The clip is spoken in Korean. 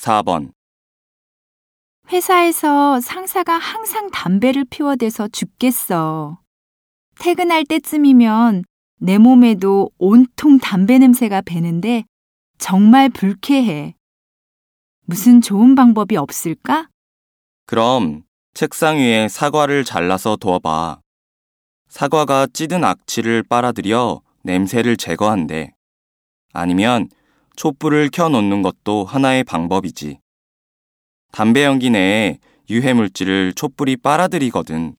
4번. 회사에서 상사가 항상 담배를 피워대서 죽겠어. 퇴근할 때쯤이면 내 몸에도 온통 담배 냄새가 배는데 정말 불쾌해. 무슨 좋은 방법이 없을까? 그럼 책상 위에 사과를 잘라서 두어봐. 사과가 찌든 악취를 빨아들여 냄새를 제거한대. 아니면 촛불을 켜놓는 것도 하나의 방법이지. 담배 연기 내에 유해 물질을 촛불이 빨아들이거든.